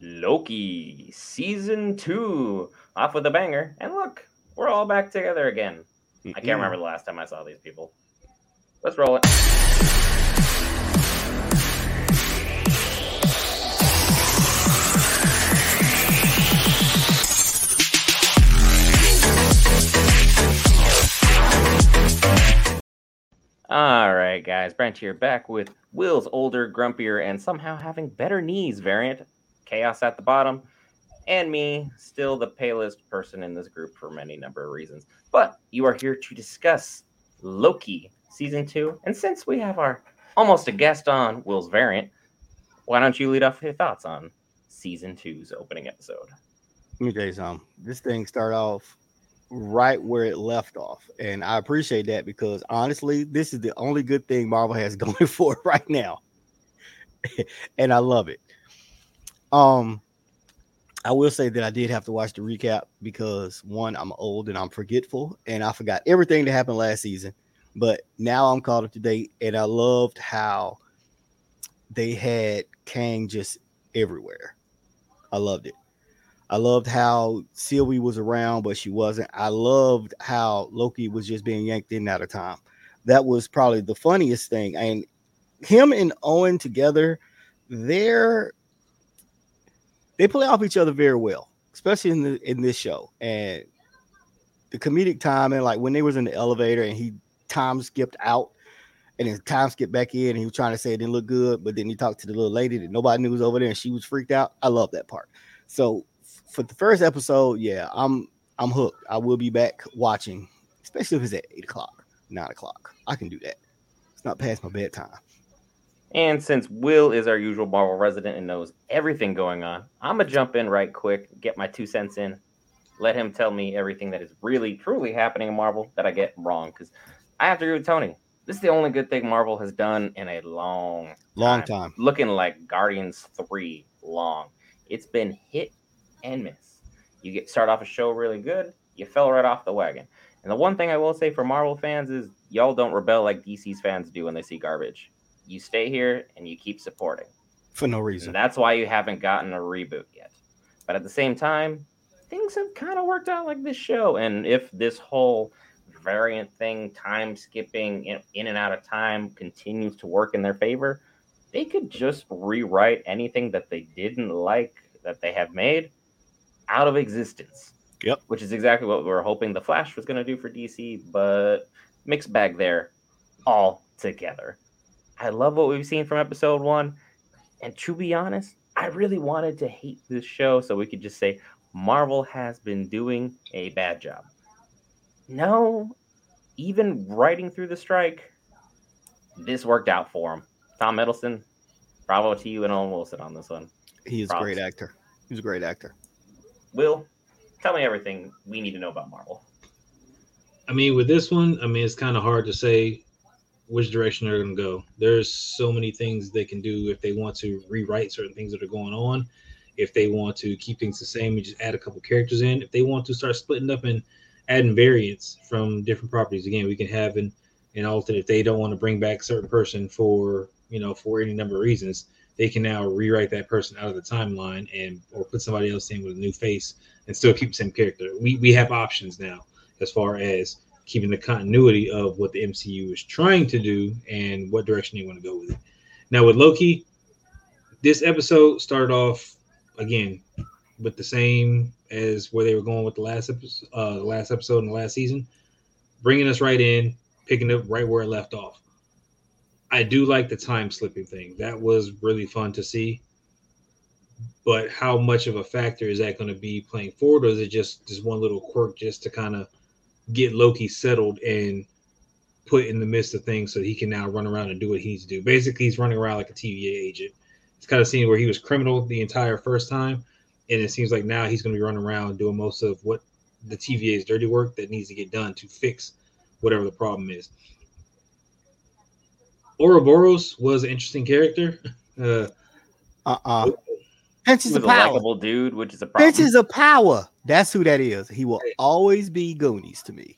Loki season two off with a banger. And look, we're all back together again. I can't remember the last time I saw these people. Let's roll it. All right, guys. Brent here back with Will's older, grumpier, and somehow having better knees variant. Chaos at the bottom. And me, still the palest person in this group for many number of reasons. But you are here to discuss Loki season two. And since we have our almost a guest on Will's variant, why don't you lead off your thoughts on season two's opening episode? Let me tell you something. This thing started off right where it left off. And I appreciate that because honestly, this is the only good thing Marvel has going for it right now. and I love it. Um I will say that I did have to watch the recap because one, I'm old and I'm forgetful, and I forgot everything that happened last season. But now I'm caught up to date, and I loved how they had Kang just everywhere. I loved it. I loved how Sylvie was around, but she wasn't. I loved how Loki was just being yanked in out of time. That was probably the funniest thing. And him and Owen together, they're they play off each other very well, especially in the in this show. And the comedic time and like when they was in the elevator and he time skipped out and then time skipped back in and he was trying to say it didn't look good, but then he talked to the little lady that nobody knew was over there and she was freaked out. I love that part. So for the first episode, yeah, I'm I'm hooked. I will be back watching, especially if it's at eight o'clock, nine o'clock. I can do that. It's not past my bedtime. And since Will is our usual Marvel resident and knows everything going on, I'm gonna jump in right quick, get my two cents in, let him tell me everything that is really truly happening in Marvel that I get wrong. Because I have to agree with Tony. This is the only good thing Marvel has done in a long, long time. Looking like Guardians Three long. It's been hit and miss. You get start off a show really good, you fell right off the wagon. And the one thing I will say for Marvel fans is y'all don't rebel like DC's fans do when they see garbage. You stay here and you keep supporting. For no reason. And that's why you haven't gotten a reboot yet. But at the same time, things have kind of worked out like this show. And if this whole variant thing, time skipping in, in and out of time continues to work in their favor, they could just rewrite anything that they didn't like that they have made out of existence. Yep. Which is exactly what we were hoping the Flash was going to do for DC, but mixed bag there all together. I love what we've seen from episode one. And to be honest, I really wanted to hate this show so we could just say Marvel has been doing a bad job. No, even writing through the strike, this worked out for him. Tom Hiddleston, bravo to you and Owen Wilson on this one. He's a great actor. He's a great actor. Will, tell me everything we need to know about Marvel. I mean, with this one, I mean, it's kind of hard to say which direction they're going to go. There's so many things they can do if they want to rewrite certain things that are going on. If they want to keep things the same and just add a couple characters in. If they want to start splitting up and adding variants from different properties, again, we can have an an alternate. If they don't want to bring back certain person for you know for any number of reasons, they can now rewrite that person out of the timeline and or put somebody else in with a new face and still keep the same character. We we have options now as far as keeping the continuity of what the MCU is trying to do and what direction they want to go with it. Now with Loki, this episode started off again with the same as where they were going with the last episode, uh, the last episode in the last season, bringing us right in, picking up right where it left off. I do like the time slipping thing. That was really fun to see. But how much of a factor is that going to be playing forward, or is it just just one little quirk just to kind of get Loki settled and put in the midst of things so he can now run around and do what he needs to do. Basically, he's running around like a TVA agent. It's kind of seen where he was criminal the entire first time, and it seems like now he's going to be running around doing most of what the TVA's dirty work that needs to get done to fix whatever the problem is. Ouroboros was an interesting character. Uh uh uh Pinches of power. likable dude, which is a problem. Pinches of power. That's who that is. He will always be Goonies to me.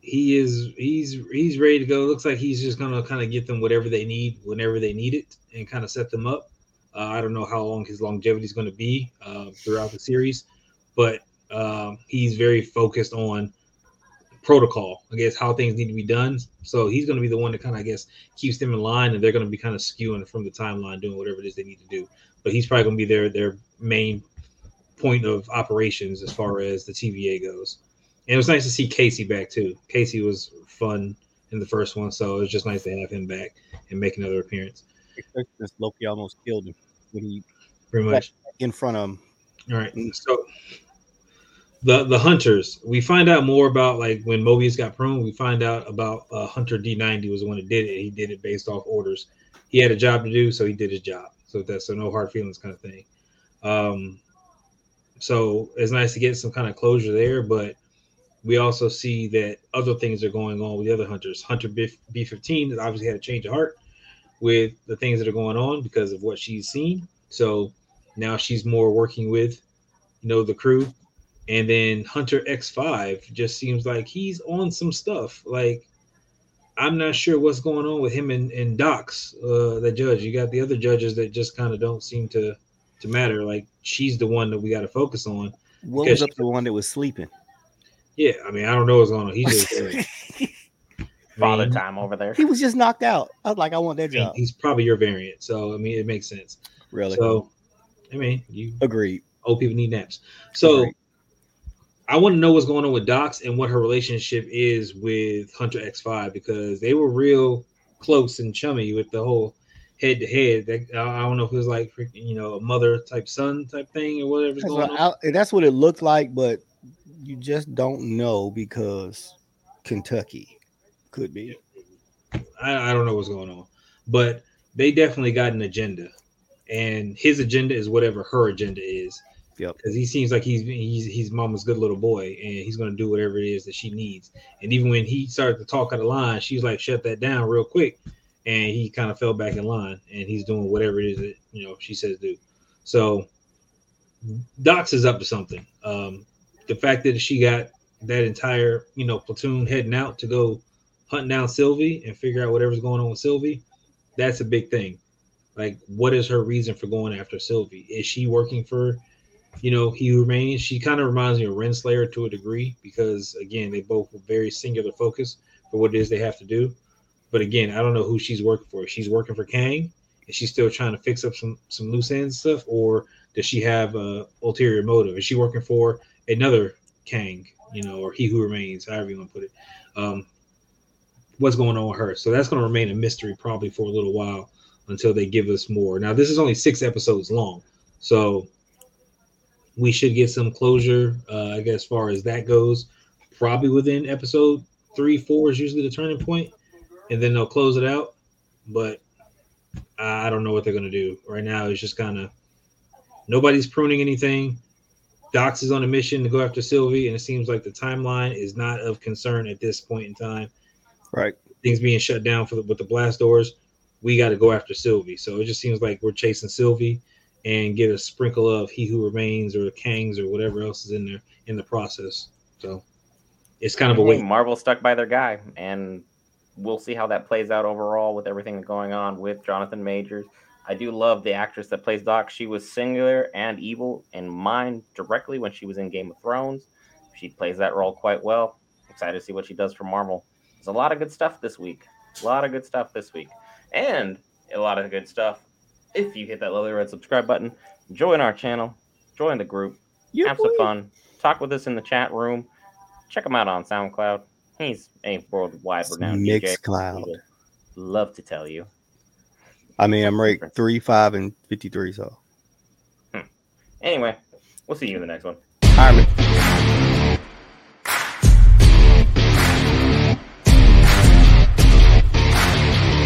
He is. He's he's ready to go. Looks like he's just gonna kind of get them whatever they need whenever they need it, and kind of set them up. Uh, I don't know how long his longevity is going to be uh, throughout the series, but um, he's very focused on protocol, I guess, how things need to be done. So he's going to be the one that kind of, I guess, keeps them in line, and they're going to be kind of skewing from the timeline, doing whatever it is they need to do. But he's probably going to be their their main point of operations as far as the TVA goes. And it was nice to see Casey back too. Casey was fun in the first one, so it was just nice to have him back and make another appearance. Loki almost killed him when he Pretty much. in front of him. All right. So the the hunters, we find out more about like when Mobius got pruned. We find out about uh, Hunter D90 was the one that did it. He did it based off orders. He had a job to do, so he did his job. So that's so no hard feelings kind of thing. Um, so it's nice to get some kind of closure there, but we also see that other things are going on with the other hunters. Hunter B 15 has obviously had a change of heart with the things that are going on because of what she's seen. So now she's more working with, you know, the crew. And then Hunter X5 just seems like he's on some stuff. Like, I'm not sure what's going on with him and, and Dox, uh, the judge. You got the other judges that just kind of don't seem to to matter. Like she's the one that we got to focus on. What was up to the one that was sleeping? Yeah, I mean, I don't know what's going on. He just Father time over there. he was just knocked out. I was like, I want that job. he's probably your variant, so I mean, it makes sense. Really? So, I mean, you Agreed. old people need naps. So, Agreed. I want to know what's going on with Dox and what her relationship is with Hunter X5 because they were real close and chummy with the whole head to head. That I don't know if it was like freaking, you know, a mother type son type thing or whatever's That's going what, on. I- that's what it looked like, but you just don't know because Kentucky could be. I, I don't know what's going on, but they definitely got an agenda, and his agenda is whatever her agenda is. Yep. Because he seems like he's he's he's mama's good little boy, and he's gonna do whatever it is that she needs. And even when he started to talk out of line, she's like, "Shut that down real quick," and he kind of fell back in line, and he's doing whatever it is that you know she says do. So Dox is up to something. Um, the fact that she got that entire you know platoon heading out to go hunting down Sylvie and figure out whatever's going on with Sylvie, that's a big thing. Like, what is her reason for going after Sylvie? Is she working for, you know, He Remains? She kind of reminds me of Renslayer to a degree because, again, they both have very singular focus for what it is they have to do. But again, I don't know who she's working for. She's working for Kang. and she's still trying to fix up some some loose ends stuff, or does she have a ulterior motive? Is she working for another Kang, you know, or He Who Remains, however you want to put it? Um, what's going on with her. So that's going to remain a mystery probably for a little while until they give us more. Now, this is only six episodes long, so we should get some closure, uh, I guess, as far as that goes. Probably within episode three, four is usually the turning point, and then they'll close it out. But I don't know what they're going to do right now. It's just kind of nobody's pruning anything. Dox is on a mission to go after Sylvie, and it seems like the timeline is not of concern at this point in time Right. things being shut down for the, with the blast doors, we got to go after Sylvie. So it just seems like we're chasing Sylvie and get a sprinkle of He Who Remains or the Kangs or whatever else is in there in the process. So it's kind of a wait. Marvel stuck by their guy, and we'll see how that plays out overall with everything going on with Jonathan Majors. I do love the actress that plays Doc. She was singular and evil in mind directly when she was in Game of Thrones. She plays that role quite well. Excited to see what she does for Marvel. There's a lot of good stuff this week. A lot of good stuff this week. And a lot of good stuff if you hit that lovely red subscribe button, join our channel, join the group, Yeah, have some fun, talk with us in the chat room. Check him out on SoundCloud. He's a worldwide renowned DJ. Mixcloud. He would Love to tell you. I mean, I'm ranked three, five, and fifty-three. So hmm. Anyway, we'll see you in the next one. Iron Man.